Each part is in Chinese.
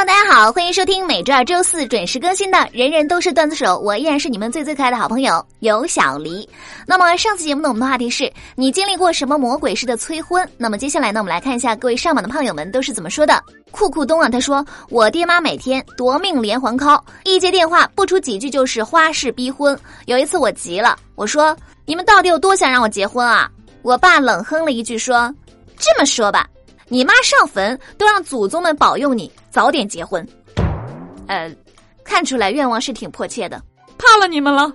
大家好，欢迎收听每周二、周四准时更新的《人人都是段子手》，我依然是你们最最可爱的好朋友有小黎。那么上次节目呢，我们的话题是你经历过什么魔鬼式的催婚？那么接下来呢，我们来看一下各位上榜的胖友们都是怎么说的。酷酷东啊，他说我爹妈每天夺命连环 call，一接电话不出几句就是花式逼婚。有一次我急了，我说你们到底有多想让我结婚啊？我爸冷哼了一句说：“这么说吧。”你妈上坟都让祖宗们保佑你早点结婚，呃，看出来愿望是挺迫切的，怕了你们了。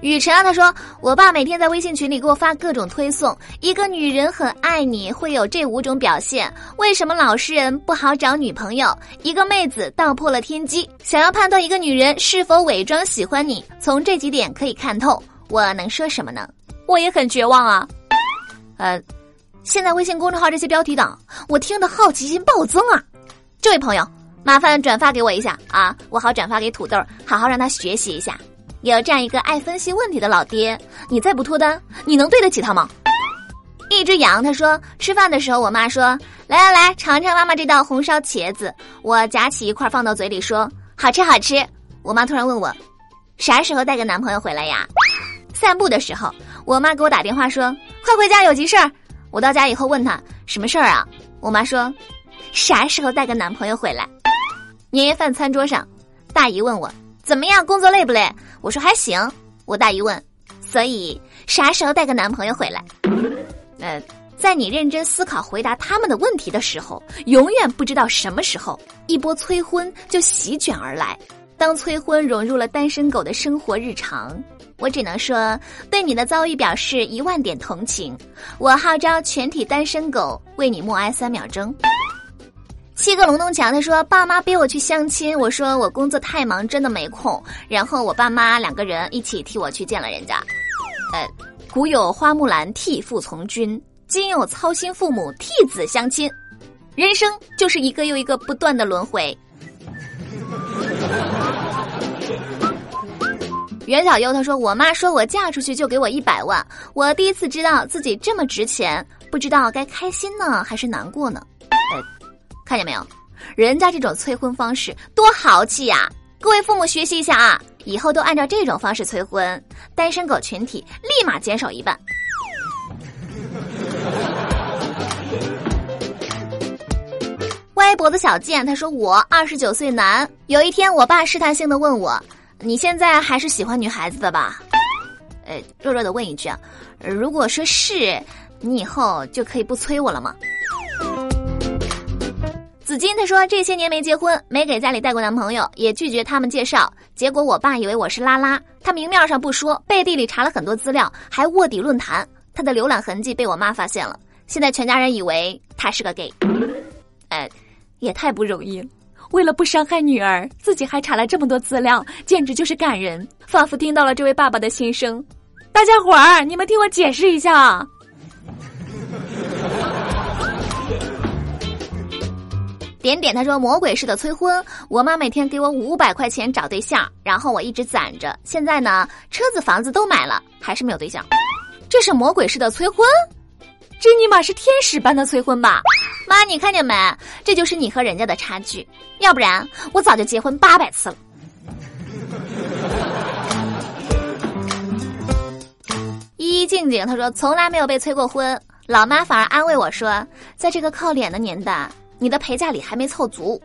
雨辰啊，他说，我爸每天在微信群里给我发各种推送，一个女人很爱你会有这五种表现，为什么老实人不好找女朋友？一个妹子道破了天机，想要判断一个女人是否伪装喜欢你，从这几点可以看透。我能说什么呢？我也很绝望啊，呃，现在微信公众号这些标题党，我听的好奇心暴增啊！这位朋友，麻烦转发给我一下啊，我好转发给土豆，好好让他学习一下。有这样一个爱分析问题的老爹，你再不脱单，你能对得起他吗？一只羊他说，吃饭的时候，我妈说：“来来来，尝尝妈妈这道红烧茄子。”我夹起一块放到嘴里说：“好吃好吃。”我妈突然问我：“啥时候带个男朋友回来呀？”散步的时候。我妈给我打电话说：“快回家，有急事儿。”我到家以后问她什么事儿啊？我妈说：“啥时候带个男朋友回来？”年夜饭餐桌上，大姨问我：“怎么样，工作累不累？”我说：“还行。”我大姨问：“所以啥时候带个男朋友回来？”呃，在你认真思考回答他们的问题的时候，永远不知道什么时候一波催婚就席卷而来。当催婚融入了单身狗的生活日常。我只能说，对你的遭遇表示一万点同情。我号召全体单身狗为你默哀三秒钟。七个隆咚锵，他说爸妈逼我去相亲，我说我工作太忙，真的没空。然后我爸妈两个人一起替我去见了人家。呃，古有花木兰替父从军，今有操心父母替子相亲，人生就是一个又一个不断的轮回。袁小优他说：“我妈说我嫁出去就给我一百万，我第一次知道自己这么值钱，不知道该开心呢还是难过呢。”看见没有，人家这种催婚方式多豪气呀！各位父母学习一下啊，以后都按照这种方式催婚，单身狗群体立马减少一半。歪脖子小贱他说：“我二十九岁男，有一天我爸试探性的问我。”你现在还是喜欢女孩子的吧？呃，弱弱的问一句啊，如果说是，你以后就可以不催我了吗？紫金他说这些年没结婚，没给家里带过男朋友，也拒绝他们介绍，结果我爸以为我是拉拉，他明面上不说，背地里查了很多资料，还卧底论坛，他的浏览痕迹被我妈发现了，现在全家人以为他是个 gay，呃，也太不容易了。为了不伤害女儿，自己还查了这么多资料，简直就是感人，仿佛听到了这位爸爸的心声。大家伙儿，你们听我解释一下。点点他说魔鬼式的催婚，我妈每天给我五百块钱找对象，然后我一直攒着，现在呢，车子房子都买了，还是没有对象。这是魔鬼式的催婚？这尼玛是天使般的催婚吧？妈，你看见没？这就是你和人家的差距。要不然我早就结婚八百次了。依依静静，她说从来没有被催过婚，老妈反而安慰我说，在这个靠脸的年代，你的陪嫁礼还没凑足。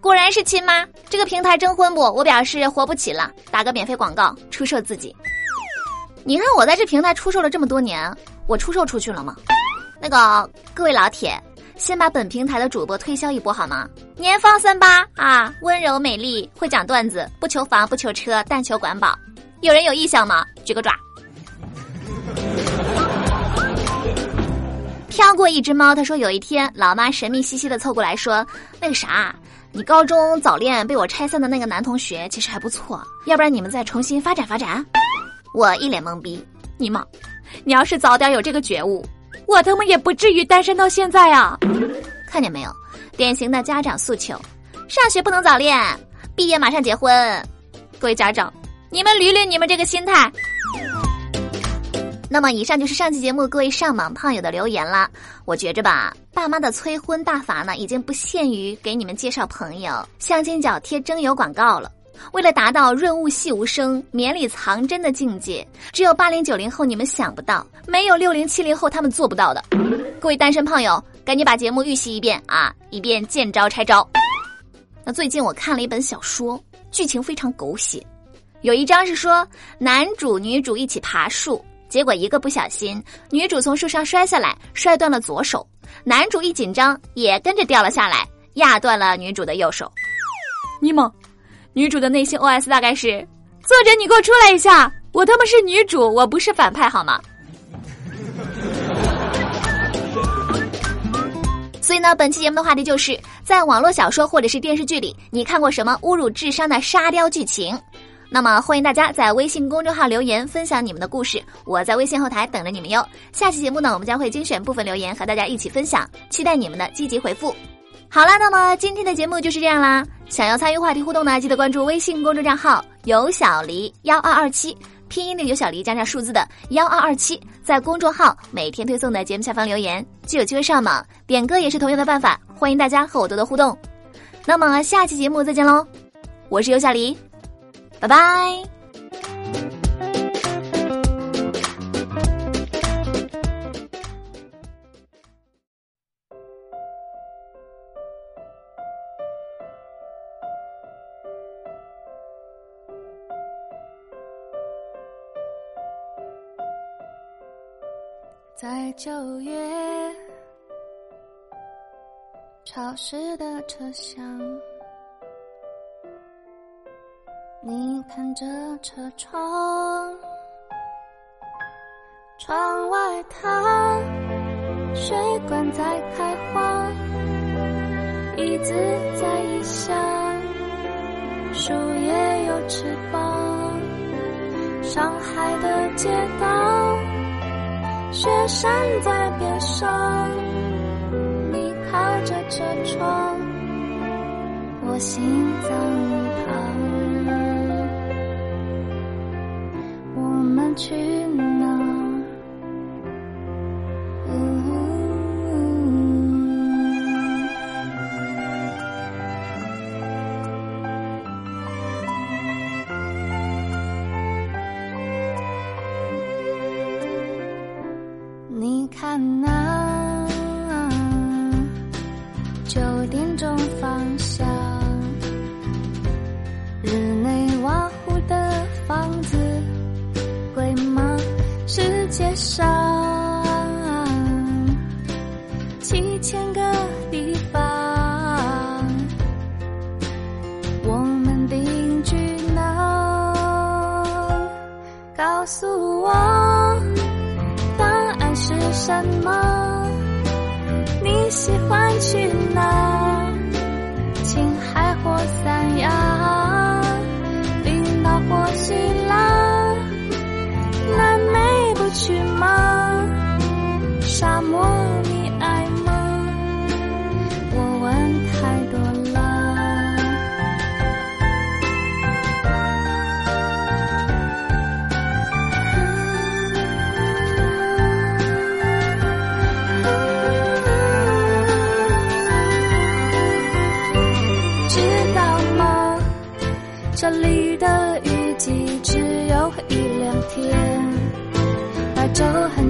果然是亲妈，这个平台征婚不？我表示活不起了，打个免费广告出售自己。你看我在这平台出售了这么多年，我出售出去了吗？那个各位老铁。先把本平台的主播推销一波好吗？年方三八啊，温柔美丽，会讲段子，不求房不求车，但求管饱。有人有意向吗？举个爪。飘过一只猫，他说有一天，老妈神秘兮兮的凑过来说：“那个啥，你高中早恋被我拆散的那个男同学其实还不错，要不然你们再重新发展发展。”我一脸懵逼，你妈，你要是早点有这个觉悟。我他妈也不至于单身到现在啊！看见没有，典型的家长诉求：上学不能早恋，毕业马上结婚。各位家长，你们捋捋你们这个心态。那么，以上就是上期节目各位上榜胖友的留言了。我觉着吧，爸妈的催婚大法呢，已经不限于给你们介绍朋友、相亲角贴征友广告了。为了达到润物细无声、绵里藏针的境界，只有八零九零后你们想不到，没有六零七零后他们做不到的。各位单身胖友，赶紧把节目预习一遍啊，以便见招拆招。那最近我看了一本小说，剧情非常狗血，有一章是说男主女主一起爬树。结果一个不小心，女主从树上摔下来，摔断了左手。男主一紧张，也跟着掉了下来，压断了女主的右手。尼玛，女主的内心 OS 大概是：作者你给我出来一下，我他妈是女主，我不是反派好吗？所以呢，本期节目的话题就是在网络小说或者是电视剧里，你看过什么侮辱智商的沙雕剧情？那么欢迎大家在微信公众号留言分享你们的故事，我在微信后台等着你们哟。下期节目呢，我们将会精选部分留言和大家一起分享，期待你们的积极回复。好啦，那么今天的节目就是这样啦。想要参与话题互动呢，记得关注微信公众账号“有小黎幺二二七”，拼音的有小黎加上数字的幺二二七，在公众号每天推送的节目下方留言就有机会上榜。点歌也是同样的办法，欢迎大家和我多多互动。那么下期节目再见喽，我是有小黎。拜拜。在九月，潮湿的车厢。你看着车窗，窗外它水管在开花，椅子在异乡，树叶有翅膀。上海的街道，雪山在边上，你靠着车窗，我心脏旁。我们去你看那九点钟方向，去哪？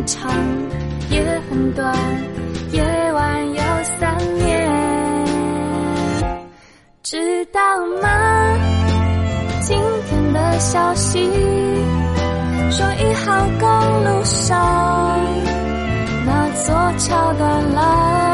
长，也很短，夜晚有三年，知道吗？今天的消息说一号公路上那座桥断了，